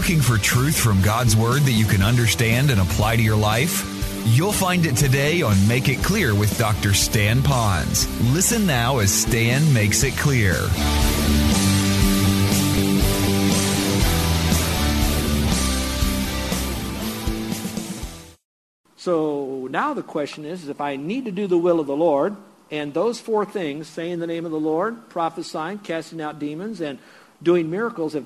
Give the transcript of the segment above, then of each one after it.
Looking for truth from God's Word that you can understand and apply to your life? You'll find it today on Make It Clear with Dr. Stan Ponz. Listen now as Stan makes it clear. So now the question is, is if I need to do the will of the Lord, and those four things, saying the name of the Lord, prophesying, casting out demons, and doing miracles, if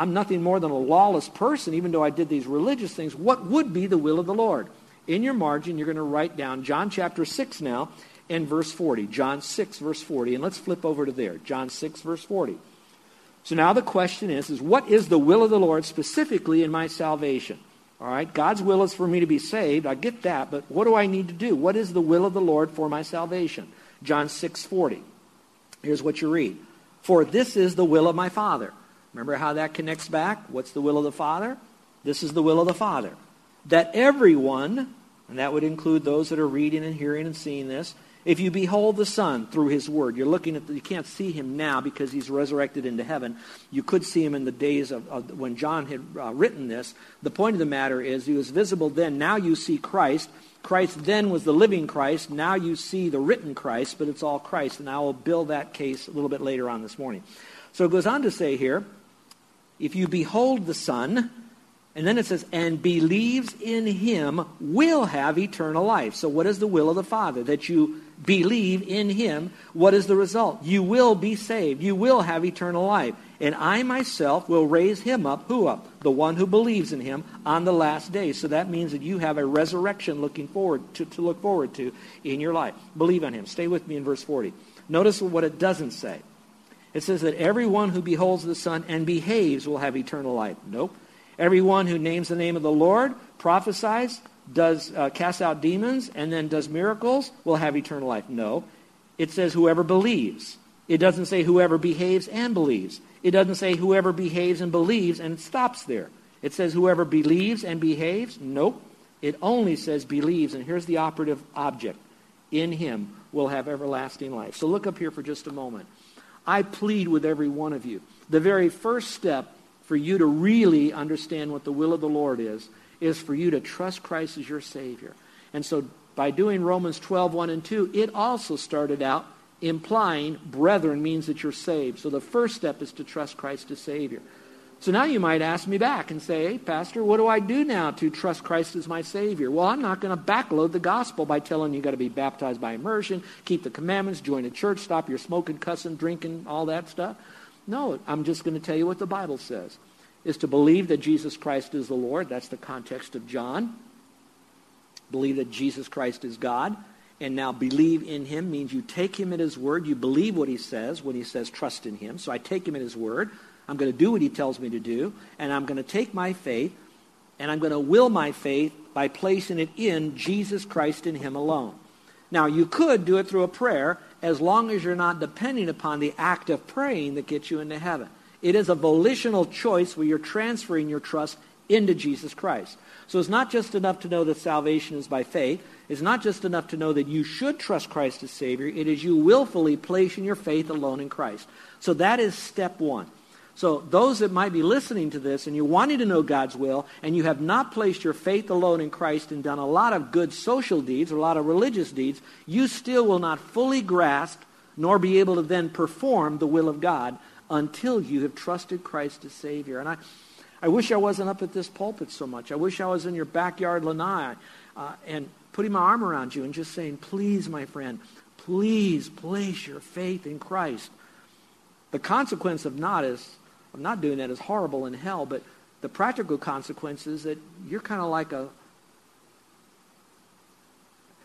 I'm nothing more than a lawless person, even though I did these religious things, what would be the will of the Lord? In your margin, you're going to write down John chapter 6 now and verse 40. John 6, verse 40. And let's flip over to there. John 6, verse 40. So now the question is, is what is the will of the Lord specifically in my salvation? All right, God's will is for me to be saved. I get that, but what do I need to do? What is the will of the Lord for my salvation? John 6:40. Here's what you read. For this is the will of my Father. Remember how that connects back? What's the will of the Father? This is the will of the Father. That everyone, and that would include those that are reading and hearing and seeing this, if you behold the Son through His Word, you're looking at, the, you can't see Him now because He's resurrected into heaven. You could see Him in the days of, of when John had uh, written this. The point of the matter is He was visible then. Now you see Christ. Christ then was the living Christ. Now you see the written Christ, but it's all Christ. And I will build that case a little bit later on this morning. So it goes on to say here, if you behold the Son, and then it says, and believes in him will have eternal life. So, what is the will of the Father? That you believe in him. What is the result? You will be saved. You will have eternal life. And I myself will raise him up. Who up? The one who believes in him on the last day. So that means that you have a resurrection looking forward to, to look forward to in your life. Believe on him. Stay with me in verse 40. Notice what it doesn't say. It says that everyone who beholds the Son and behaves will have eternal life. Nope. Everyone who names the name of the Lord, prophesies, does uh, cast out demons, and then does miracles will have eternal life. No. It says whoever believes. It doesn't say whoever behaves and believes. It doesn't say whoever behaves and believes and stops there. It says whoever believes and behaves. Nope. It only says believes, and here's the operative object. In him will have everlasting life. So look up here for just a moment. I plead with every one of you. The very first step for you to really understand what the will of the Lord is, is for you to trust Christ as your Savior. And so by doing Romans 12, 1 and 2, it also started out implying brethren means that you're saved. So the first step is to trust Christ as Savior. So now you might ask me back and say, hey, Pastor, what do I do now to trust Christ as my Savior? Well, I'm not going to backload the gospel by telling you you got to be baptized by immersion, keep the commandments, join a church, stop your smoking, cussing, drinking, all that stuff. No, I'm just going to tell you what the Bible says. Is to believe that Jesus Christ is the Lord. That's the context of John. Believe that Jesus Christ is God. And now believe in him means you take him at his word. You believe what he says when he says trust in him. So I take him at his word. I'm going to do what he tells me to do. And I'm going to take my faith and I'm going to will my faith by placing it in Jesus Christ in him alone. Now, you could do it through a prayer as long as you're not depending upon the act of praying that gets you into heaven. It is a volitional choice where you're transferring your trust into Jesus Christ. So it's not just enough to know that salvation is by faith. It's not just enough to know that you should trust Christ as Savior. It is you willfully placing your faith alone in Christ. So that is step one. So those that might be listening to this and you're wanting to know God's will and you have not placed your faith alone in Christ and done a lot of good social deeds or a lot of religious deeds, you still will not fully grasp nor be able to then perform the will of God until you have trusted Christ as Savior. And I, I wish I wasn't up at this pulpit so much. I wish I was in your backyard lanai uh, and putting my arm around you and just saying, please, my friend, please place your faith in Christ. The consequence of not is of not doing that is horrible in hell, but the practical consequence is that you're kind of like a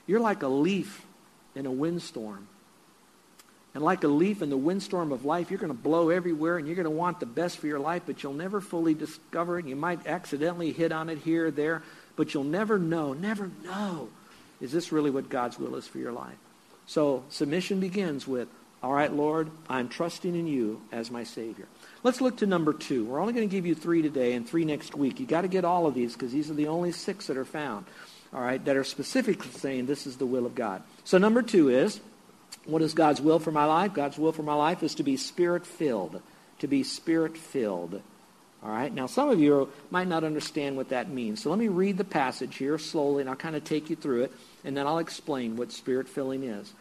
you're like a leaf in a windstorm. And like a leaf in the windstorm of life, you're going to blow everywhere and you're going to want the best for your life, but you'll never fully discover it. You might accidentally hit on it here or there, but you'll never know, never know, is this really what God's will is for your life? So submission begins with, all right, Lord, I'm trusting in you as my Savior. Let's look to number two. We're only going to give you three today and three next week. you got to get all of these because these are the only six that are found, all right, that are specifically saying this is the will of God. So number two is, what is God's will for my life? God's will for my life is to be spirit-filled. To be spirit-filled. All right. Now, some of you might not understand what that means. So let me read the passage here slowly, and I'll kind of take you through it, and then I'll explain what spirit filling is.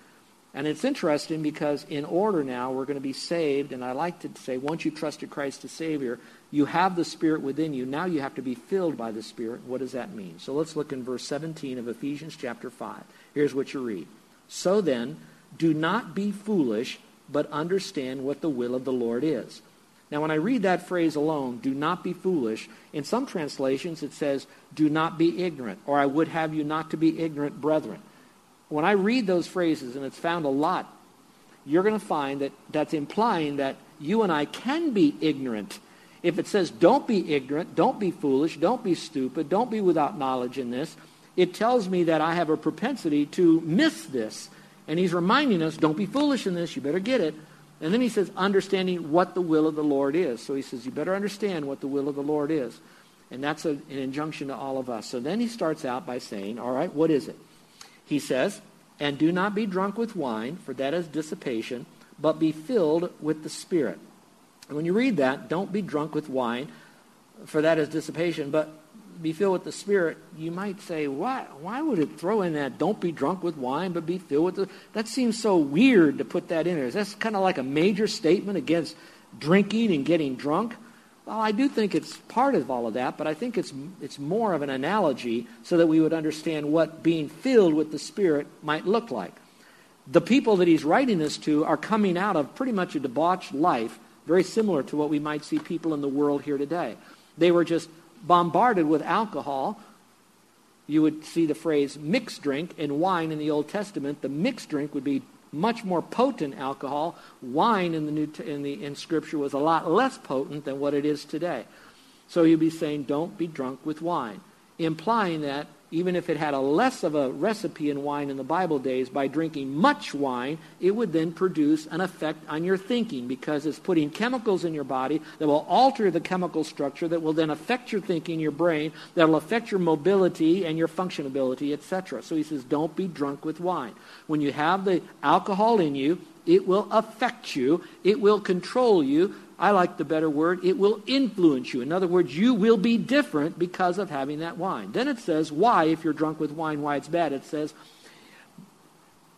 And it's interesting because in order now, we're going to be saved, and I like to say, once you've trusted Christ as Savior, you have the Spirit within you. Now you have to be filled by the Spirit. What does that mean? So let's look in verse 17 of Ephesians chapter 5. Here's what you read. So then, do not be foolish, but understand what the will of the Lord is. Now, when I read that phrase alone, do not be foolish, in some translations it says, do not be ignorant, or I would have you not to be ignorant, brethren. When I read those phrases, and it's found a lot, you're going to find that that's implying that you and I can be ignorant. If it says don't be ignorant, don't be foolish, don't be stupid, don't be without knowledge in this, it tells me that I have a propensity to miss this. And he's reminding us, don't be foolish in this, you better get it. And then he says, understanding what the will of the Lord is. So he says, you better understand what the will of the Lord is. And that's a, an injunction to all of us. So then he starts out by saying, all right, what is it? He says, and do not be drunk with wine, for that is dissipation, but be filled with the Spirit. And when you read that, don't be drunk with wine, for that is dissipation, but be filled with the Spirit, you might say, why, why would it throw in that, don't be drunk with wine, but be filled with the... That seems so weird to put that in there. Is that kind of like a major statement against drinking and getting drunk? Well, I do think it's part of all of that, but I think it's, it's more of an analogy so that we would understand what being filled with the Spirit might look like. The people that he's writing this to are coming out of pretty much a debauched life, very similar to what we might see people in the world here today. They were just bombarded with alcohol. You would see the phrase mixed drink and wine in the Old Testament. The mixed drink would be much more potent alcohol. Wine in the New in the in Scripture was a lot less potent than what it is today. So you'd be saying, "Don't be drunk with wine," implying that even if it had a less of a recipe in wine in the Bible days, by drinking much wine, it would then produce an effect on your thinking because it's putting chemicals in your body that will alter the chemical structure that will then affect your thinking, your brain, that will affect your mobility and your functionability, etc. So he says, don't be drunk with wine. When you have the alcohol in you, it will affect you. It will control you. I like the better word, it will influence you. In other words, you will be different because of having that wine. Then it says, why, if you're drunk with wine, why it's bad. It says,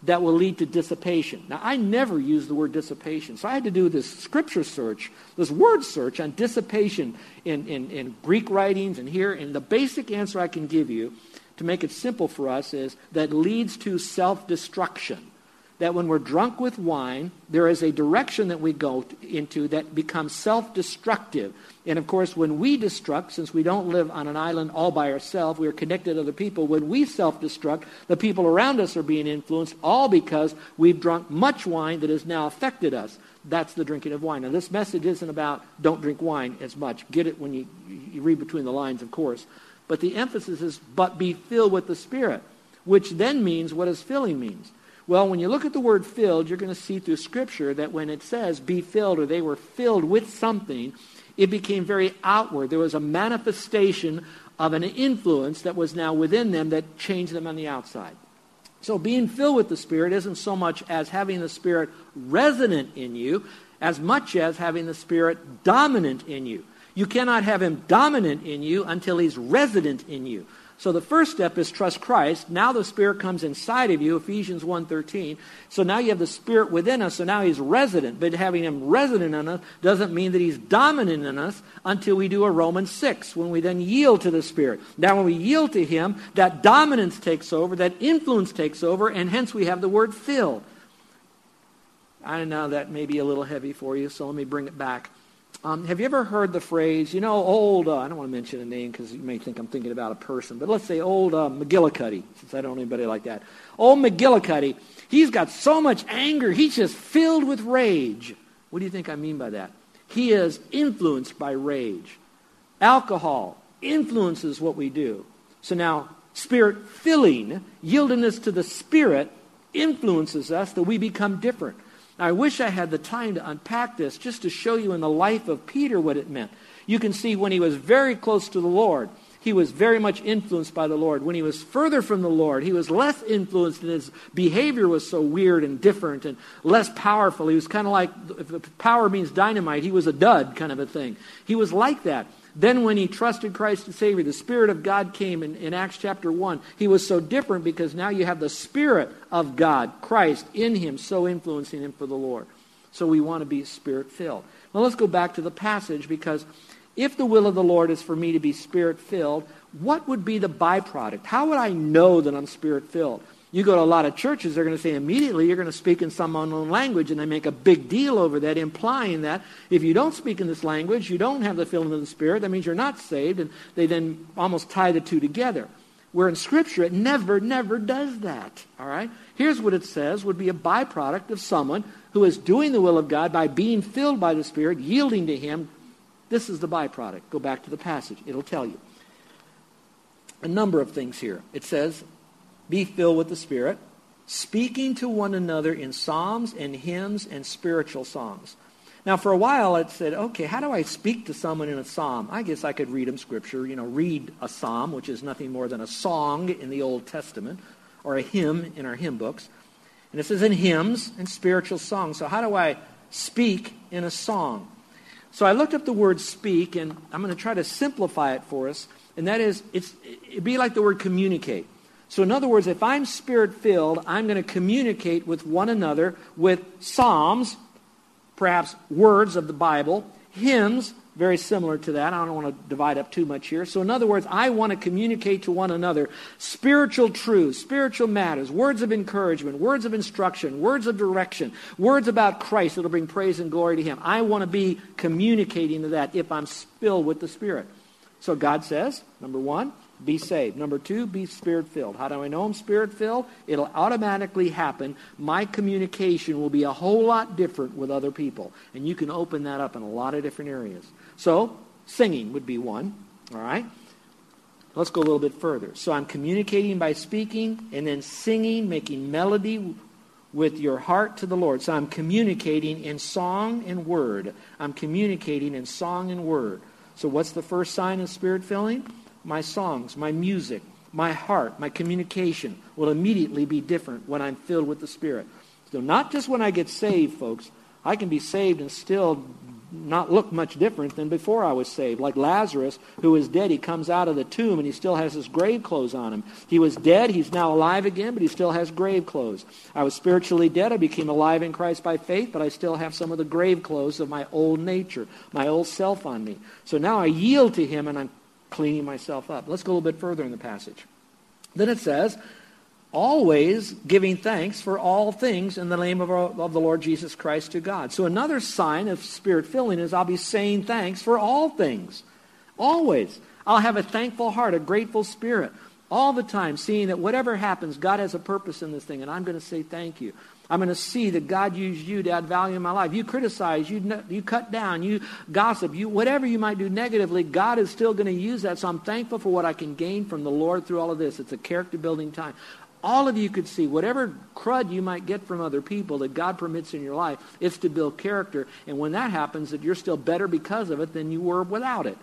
that will lead to dissipation. Now, I never use the word dissipation, so I had to do this scripture search, this word search on dissipation in, in, in Greek writings and here, and the basic answer I can give you to make it simple for us is that leads to self-destruction that when we're drunk with wine, there is a direction that we go into that becomes self destructive. And of course, when we destruct, since we don't live on an island all by ourselves, we are connected to other people. When we self destruct, the people around us are being influenced, all because we've drunk much wine that has now affected us. That's the drinking of wine. Now, this message isn't about don't drink wine as much. Get it when you, you read between the lines, of course. But the emphasis is, but be filled with the Spirit, which then means what does filling means? Well, when you look at the word filled, you're going to see through Scripture that when it says be filled or they were filled with something, it became very outward. There was a manifestation of an influence that was now within them that changed them on the outside. So being filled with the Spirit isn't so much as having the Spirit resident in you as much as having the Spirit dominant in you. You cannot have Him dominant in you until He's resident in you. So the first step is trust Christ. Now the Spirit comes inside of you, Ephesians 1.13. So now you have the Spirit within us, so now He's resident. But having Him resident in us doesn't mean that He's dominant in us until we do a Romans 6, when we then yield to the Spirit. Now when we yield to Him, that dominance takes over, that influence takes over, and hence we have the word filled. I know that may be a little heavy for you, so let me bring it back. Um, have you ever heard the phrase, you know, old, uh, I don't want to mention a name because you may think I'm thinking about a person, but let's say old uh, McGillicuddy, since I don't know anybody like that. Old McGillicuddy, he's got so much anger, he's just filled with rage. What do you think I mean by that? He is influenced by rage. Alcohol influences what we do. So now, spirit filling, yieldingness to the Spirit, influences us that we become different. Now, I wish I had the time to unpack this just to show you in the life of Peter what it meant. You can see when he was very close to the Lord, he was very much influenced by the Lord. When he was further from the Lord, he was less influenced, and his behavior was so weird and different and less powerful. He was kind of like, if power means dynamite, he was a dud kind of a thing. He was like that. Then, when he trusted Christ as Savior, the Spirit of God came in, in Acts chapter 1. He was so different because now you have the Spirit of God, Christ, in him, so influencing him for the Lord. So we want to be Spirit filled. Now, let's go back to the passage because if the will of the Lord is for me to be Spirit filled, what would be the byproduct? How would I know that I'm Spirit filled? You go to a lot of churches, they're going to say immediately you're going to speak in some unknown language, and they make a big deal over that, implying that if you don't speak in this language, you don't have the filling of the Spirit, that means you're not saved, and they then almost tie the two together. Where in Scripture, it never, never does that. All right? Here's what it says would be a byproduct of someone who is doing the will of God by being filled by the Spirit, yielding to Him. This is the byproduct. Go back to the passage, it'll tell you. A number of things here. It says, be filled with the Spirit, speaking to one another in psalms and hymns and spiritual songs. Now, for a while, it said, okay, how do I speak to someone in a psalm? I guess I could read them scripture, you know, read a psalm, which is nothing more than a song in the Old Testament, or a hymn in our hymn books. And it says in hymns and spiritual songs. So, how do I speak in a song? So, I looked up the word speak, and I'm going to try to simplify it for us. And that is, it's, it'd be like the word communicate. So, in other words, if I'm spirit filled, I'm going to communicate with one another with psalms, perhaps words of the Bible, hymns, very similar to that. I don't want to divide up too much here. So, in other words, I want to communicate to one another spiritual truths, spiritual matters, words of encouragement, words of instruction, words of direction, words about Christ that'll bring praise and glory to Him. I want to be communicating to that if I'm filled with the Spirit. So, God says, number one, be saved. Number two, be spirit filled. How do I know I'm spirit filled? It'll automatically happen. My communication will be a whole lot different with other people. And you can open that up in a lot of different areas. So, singing would be one. All right? Let's go a little bit further. So, I'm communicating by speaking and then singing, making melody with your heart to the Lord. So, I'm communicating in song and word. I'm communicating in song and word. So, what's the first sign of spirit filling? My songs, my music, my heart, my communication will immediately be different when I'm filled with the Spirit. So, not just when I get saved, folks. I can be saved and still not look much different than before I was saved. Like Lazarus, who is dead, he comes out of the tomb and he still has his grave clothes on him. He was dead, he's now alive again, but he still has grave clothes. I was spiritually dead, I became alive in Christ by faith, but I still have some of the grave clothes of my old nature, my old self on me. So now I yield to him and I'm cleaning myself up. Let's go a little bit further in the passage. Then it says, always giving thanks for all things in the name of, our, of the Lord Jesus Christ to God. So another sign of spirit filling is I'll be saying thanks for all things. Always. I'll have a thankful heart, a grateful spirit. All the time, seeing that whatever happens, God has a purpose in this thing, and I'm going to say thank you. I'm going to see that God used you to add value in my life. You criticize, you, you cut down, you gossip, you, whatever you might do negatively, God is still going to use that. So I'm thankful for what I can gain from the Lord through all of this. It's a character building time. All of you could see whatever crud you might get from other people that God permits in your life, it's to build character. And when that happens, that you're still better because of it than you were without it.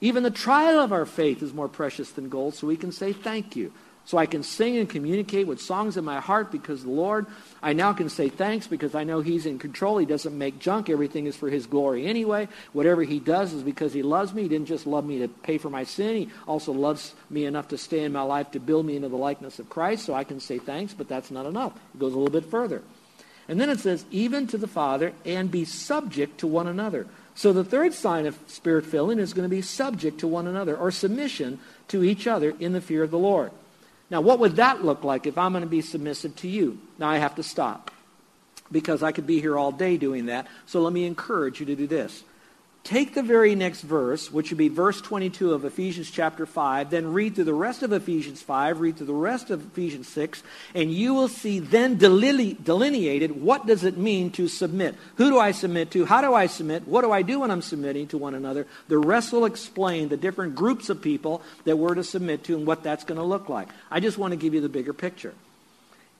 Even the trial of our faith is more precious than gold, so we can say thank you. So I can sing and communicate with songs in my heart because the Lord, I now can say thanks because I know He's in control. He doesn't make junk. Everything is for His glory anyway. Whatever He does is because He loves me. He didn't just love me to pay for my sin. He also loves me enough to stay in my life to build me into the likeness of Christ. So I can say thanks, but that's not enough. It goes a little bit further. And then it says, even to the Father, and be subject to one another. So the third sign of spirit filling is going to be subject to one another or submission to each other in the fear of the Lord. Now, what would that look like if I'm going to be submissive to you? Now, I have to stop because I could be here all day doing that. So let me encourage you to do this. Take the very next verse, which would be verse 22 of Ephesians chapter 5, then read through the rest of Ephesians 5, read through the rest of Ephesians 6, and you will see then delineated what does it mean to submit. Who do I submit to? How do I submit? What do I do when I'm submitting to one another? The rest will explain the different groups of people that we're to submit to and what that's going to look like. I just want to give you the bigger picture.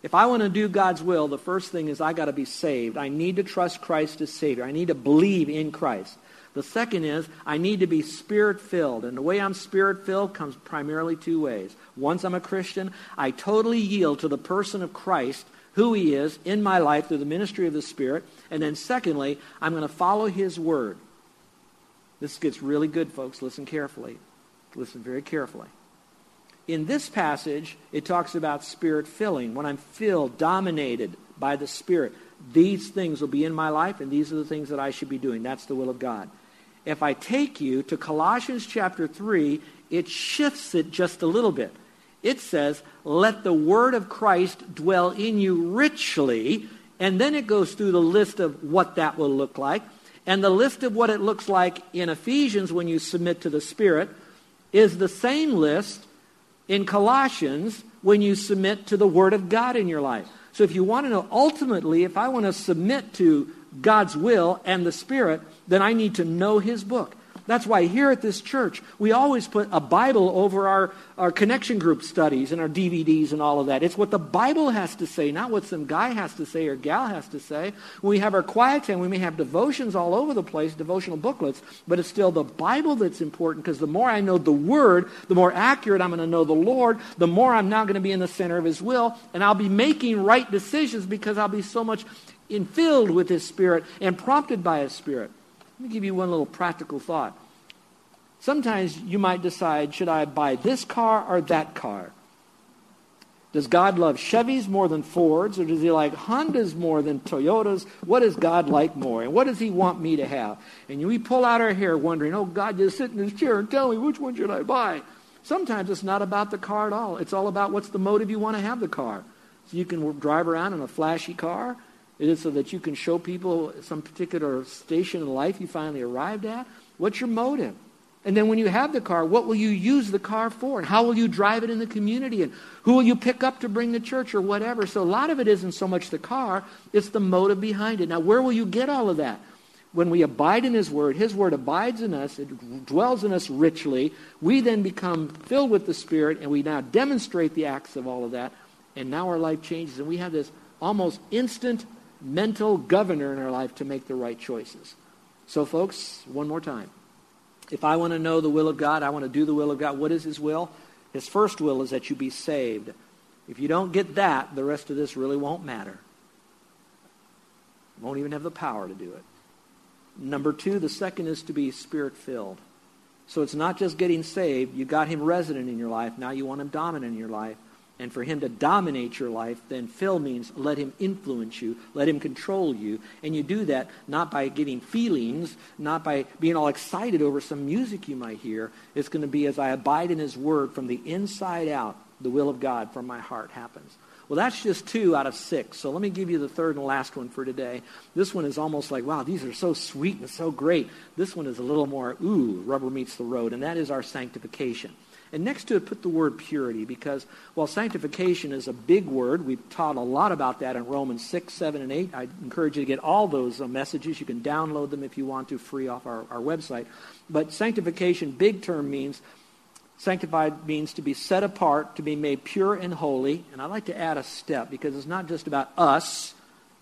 If I want to do God's will, the first thing is I got to be saved. I need to trust Christ as Savior. I need to believe in Christ. The second is I need to be spirit filled. And the way I'm spirit filled comes primarily two ways. Once I'm a Christian, I totally yield to the person of Christ, who he is in my life through the ministry of the Spirit. And then secondly, I'm going to follow his word. This gets really good, folks. Listen carefully. Listen very carefully. In this passage, it talks about spirit filling. When I'm filled, dominated by the Spirit, these things will be in my life, and these are the things that I should be doing. That's the will of God if I take you to Colossians chapter 3, it shifts it just a little bit. It says, let the word of Christ dwell in you richly. And then it goes through the list of what that will look like. And the list of what it looks like in Ephesians when you submit to the Spirit is the same list in Colossians when you submit to the Word of God in your life. So if you want to know ultimately, if I want to submit to God's will and the Spirit, then I need to know His book. That's why here at this church, we always put a Bible over our, our connection group studies and our DVDs and all of that. It's what the Bible has to say, not what some guy has to say or gal has to say. We have our quiet time, we may have devotions all over the place, devotional booklets, but it's still the Bible that's important because the more I know the Word, the more accurate I'm going to know the Lord, the more I'm now going to be in the center of His will, and I'll be making right decisions because I'll be so much infilled with His Spirit and prompted by His Spirit. Let me give you one little practical thought. Sometimes you might decide, should I buy this car or that car? Does God love Chevys more than Fords, or does he like Hondas more than Toyotas? What does God like more? And what does he want me to have? And we pull out our hair wondering, oh, God, just sit in his chair and tell me which one should I buy? Sometimes it's not about the car at all. It's all about what's the motive you want to have the car. So you can drive around in a flashy car, it is so that you can show people some particular station in life you finally arrived at. What's your motive? And then when you have the car, what will you use the car for? And how will you drive it in the community? And who will you pick up to bring to church or whatever? So a lot of it isn't so much the car, it's the motive behind it. Now, where will you get all of that? When we abide in His Word, His Word abides in us, it dwells in us richly. We then become filled with the Spirit, and we now demonstrate the acts of all of that. And now our life changes, and we have this almost instant mental governor in our life to make the right choices. So, folks, one more time. If I want to know the will of God, I want to do the will of God. What is His will? His first will is that you be saved. If you don't get that, the rest of this really won't matter. Won't even have the power to do it. Number two, the second is to be spirit filled. So it's not just getting saved. You got him resident in your life. Now you want him dominant in your life and for him to dominate your life, then fill means let him influence you, let him control you. And you do that not by getting feelings, not by being all excited over some music you might hear. It's going to be as I abide in his word from the inside out, the will of God from my heart happens. Well, that's just two out of six. So let me give you the third and last one for today. This one is almost like, wow, these are so sweet and so great. This one is a little more, ooh, rubber meets the road, and that is our sanctification. And next to it, put the word purity, because while sanctification is a big word, we've taught a lot about that in Romans 6, 7, and 8. I encourage you to get all those uh, messages. You can download them if you want to, free off our, our website. But sanctification, big term, means sanctified means to be set apart, to be made pure and holy. And I like to add a step, because it's not just about us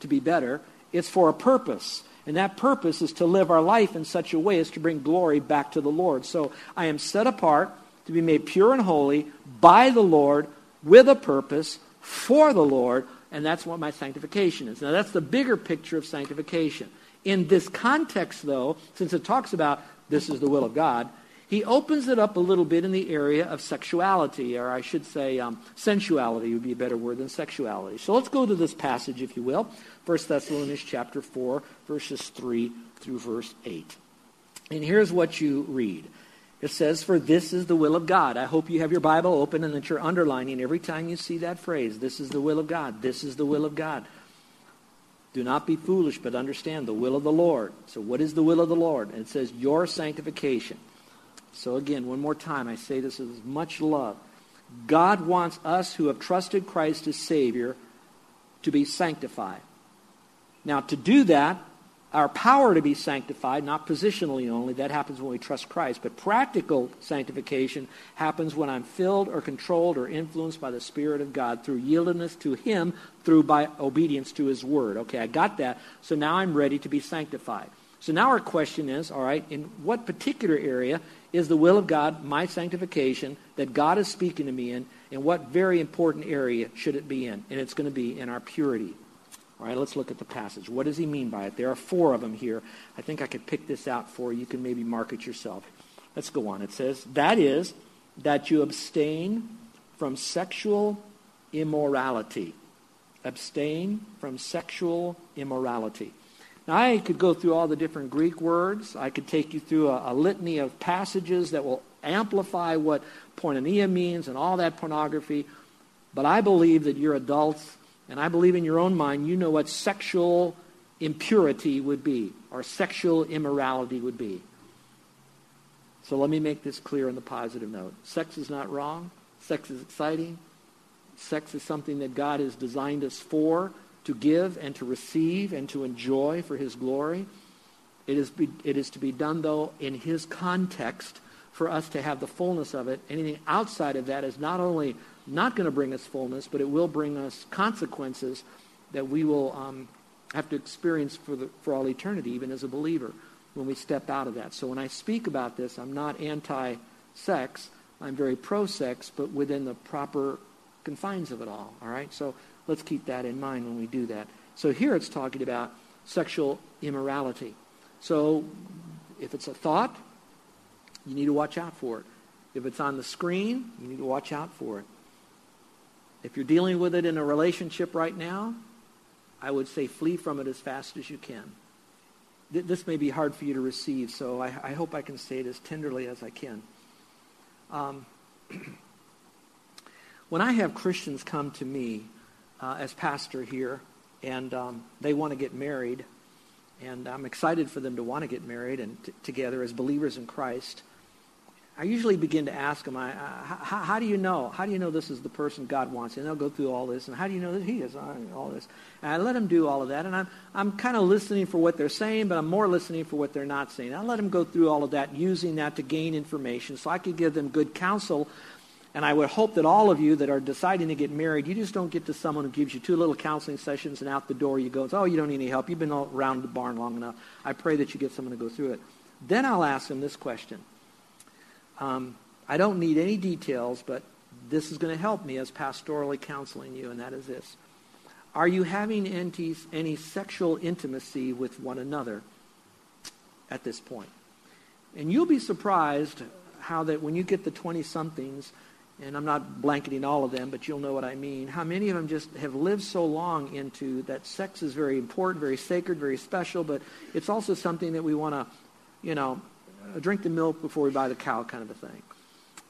to be better, it's for a purpose. And that purpose is to live our life in such a way as to bring glory back to the Lord. So I am set apart to be made pure and holy by the Lord with a purpose for the Lord, and that's what my sanctification is. Now, that's the bigger picture of sanctification. In this context, though, since it talks about this is the will of God, he opens it up a little bit in the area of sexuality, or I should say um, sensuality would be a better word than sexuality. So let's go to this passage, if you will. 1 Thessalonians chapter 4, verses 3 through verse 8. And here's what you read. It says, For this is the will of God. I hope you have your Bible open and that you're underlining every time you see that phrase. This is the will of God. This is the will of God. Do not be foolish, but understand the will of the Lord. So what is the will of the Lord? And it says your sanctification. So again, one more time, I say this with much love. God wants us who have trusted Christ as Savior to be sanctified. Now, to do that, our power to be sanctified, not positionally only, that happens when we trust Christ, but practical sanctification happens when I'm filled or controlled or influenced by the Spirit of God through yieldedness to Him, through by obedience to His Word. Okay, I got that. So now I'm ready to be sanctified. So now our question is, all right, in what particular area is the will of God, my sanctification, that God is speaking to me in, and what very important area should it be in? And it's going to be in our purity. All right, let's look at the passage. What does he mean by it? There are four of them here. I think I could pick this out for you. You can maybe mark it yourself. Let's go on. It says, That is, that you abstain from sexual immorality. Abstain from sexual immorality. Now, I could go through all the different Greek words. I could take you through a, a litany of passages that will amplify what porneia means and all that pornography. But I believe that you're adults and I believe in your own mind, you know what sexual impurity would be, or sexual immorality would be. So let me make this clear on the positive note. Sex is not wrong. Sex is exciting. Sex is something that God has designed us for, to give and to receive and to enjoy for his glory. It is, be, it is to be done, though, in his context for us to have the fullness of it. Anything outside of that is not only not going to bring us fullness, but it will bring us consequences that we will um, have to experience for, the, for all eternity, even as a believer, when we step out of that. So when I speak about this, I'm not anti-sex. I'm very pro-sex, but within the proper confines of it all. All right? So let's keep that in mind when we do that. So here it's talking about sexual immorality. So if it's a thought, you need to watch out for it. If it's on the screen, you need to watch out for it. If you're dealing with it in a relationship right now, I would say flee from it as fast as you can. This may be hard for you to receive, so I, I hope I can say it as tenderly as I can. Um, when I have Christians come to me uh, as pastor here, and um, they want to get married, and I'm excited for them to want to get married and t- together as believers in Christ. I usually begin to ask them, I, uh, how, how, do you know? How do you know this is the person God wants? And they'll go through all this. And how do you know that he is? Uh, all this. And I let them do all of that. And I'm, I'm kind of listening for what they're saying, but I'm more listening for what they're not saying. I let them go through all of that, using that to gain information so I could give them good counsel. And I would hope that all of you that are deciding to get married, you just don't get to someone who gives you two little counseling sessions and out the door you go, oh, you don't need any help. You've been around the barn long enough. I pray that you get someone to go through it. Then I'll ask them this question. Um, I don't need any details, but this is going to help me as pastorally counseling you, and that is this. Are you having any, any sexual intimacy with one another at this point? And you'll be surprised how that when you get the 20-somethings, and I'm not blanketing all of them, but you'll know what I mean, how many of them just have lived so long into that sex is very important, very sacred, very special, but it's also something that we want to, you know, Uh, drink the milk before we buy the cow kind of a thing.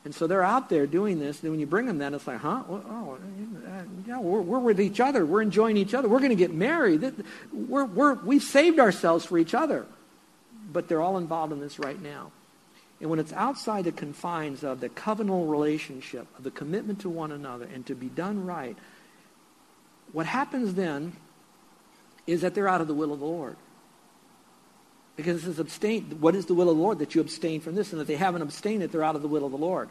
And so they're out there doing this. And when you bring them that, it's like, huh? oh, uh, yeah, we're, we're with each other. We're enjoying each other. We're going to get married. We're, we're, we've saved ourselves for each other. But they're all involved in this right now. And when it's outside the confines of the covenantal relationship, of the commitment to one another, and to be done right, what happens then is that they're out of the will of the Lord. Because it says abstain. What is the will of the Lord? That you abstain from this. And if they haven't abstained it, they're out of the will of the Lord.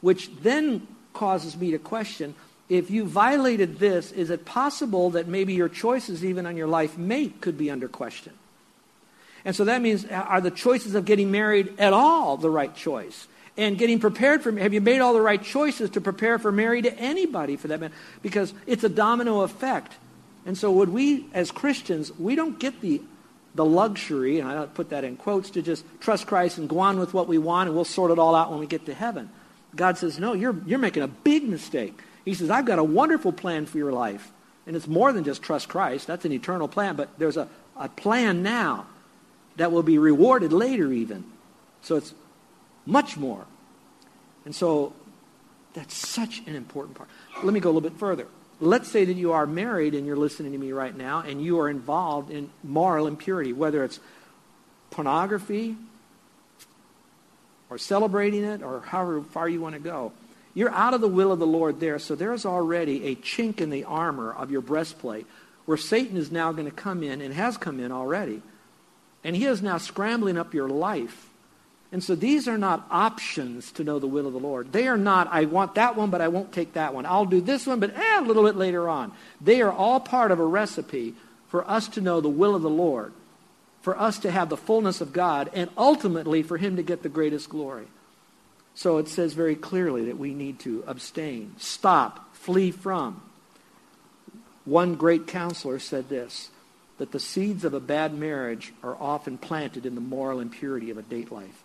Which then causes me to question, if you violated this, is it possible that maybe your choices even on your life mate could be under question? And so that means, are the choices of getting married at all the right choice? And getting prepared for, have you made all the right choices to prepare for marriage to anybody for that matter Because it's a domino effect. And so would we, as Christians, we don't get the the luxury, and I put that in quotes, to just trust Christ and go on with what we want and we'll sort it all out when we get to heaven. God says, no, you're, you're making a big mistake. He says, I've got a wonderful plan for your life. And it's more than just trust Christ. That's an eternal plan. But there's a, a plan now that will be rewarded later even. So it's much more. And so that's such an important part. Let me go a little bit further. Let's say that you are married and you're listening to me right now and you are involved in moral impurity, whether it's pornography or celebrating it or however far you want to go. You're out of the will of the Lord there, so there's already a chink in the armor of your breastplate where Satan is now going to come in and has come in already. And he is now scrambling up your life. And so these are not options to know the will of the Lord. They are not, I want that one, but I won't take that one. I'll do this one, but eh, a little bit later on. They are all part of a recipe for us to know the will of the Lord, for us to have the fullness of God, and ultimately for Him to get the greatest glory. So it says very clearly that we need to abstain, stop, flee from. One great counselor said this that the seeds of a bad marriage are often planted in the moral impurity of a date life.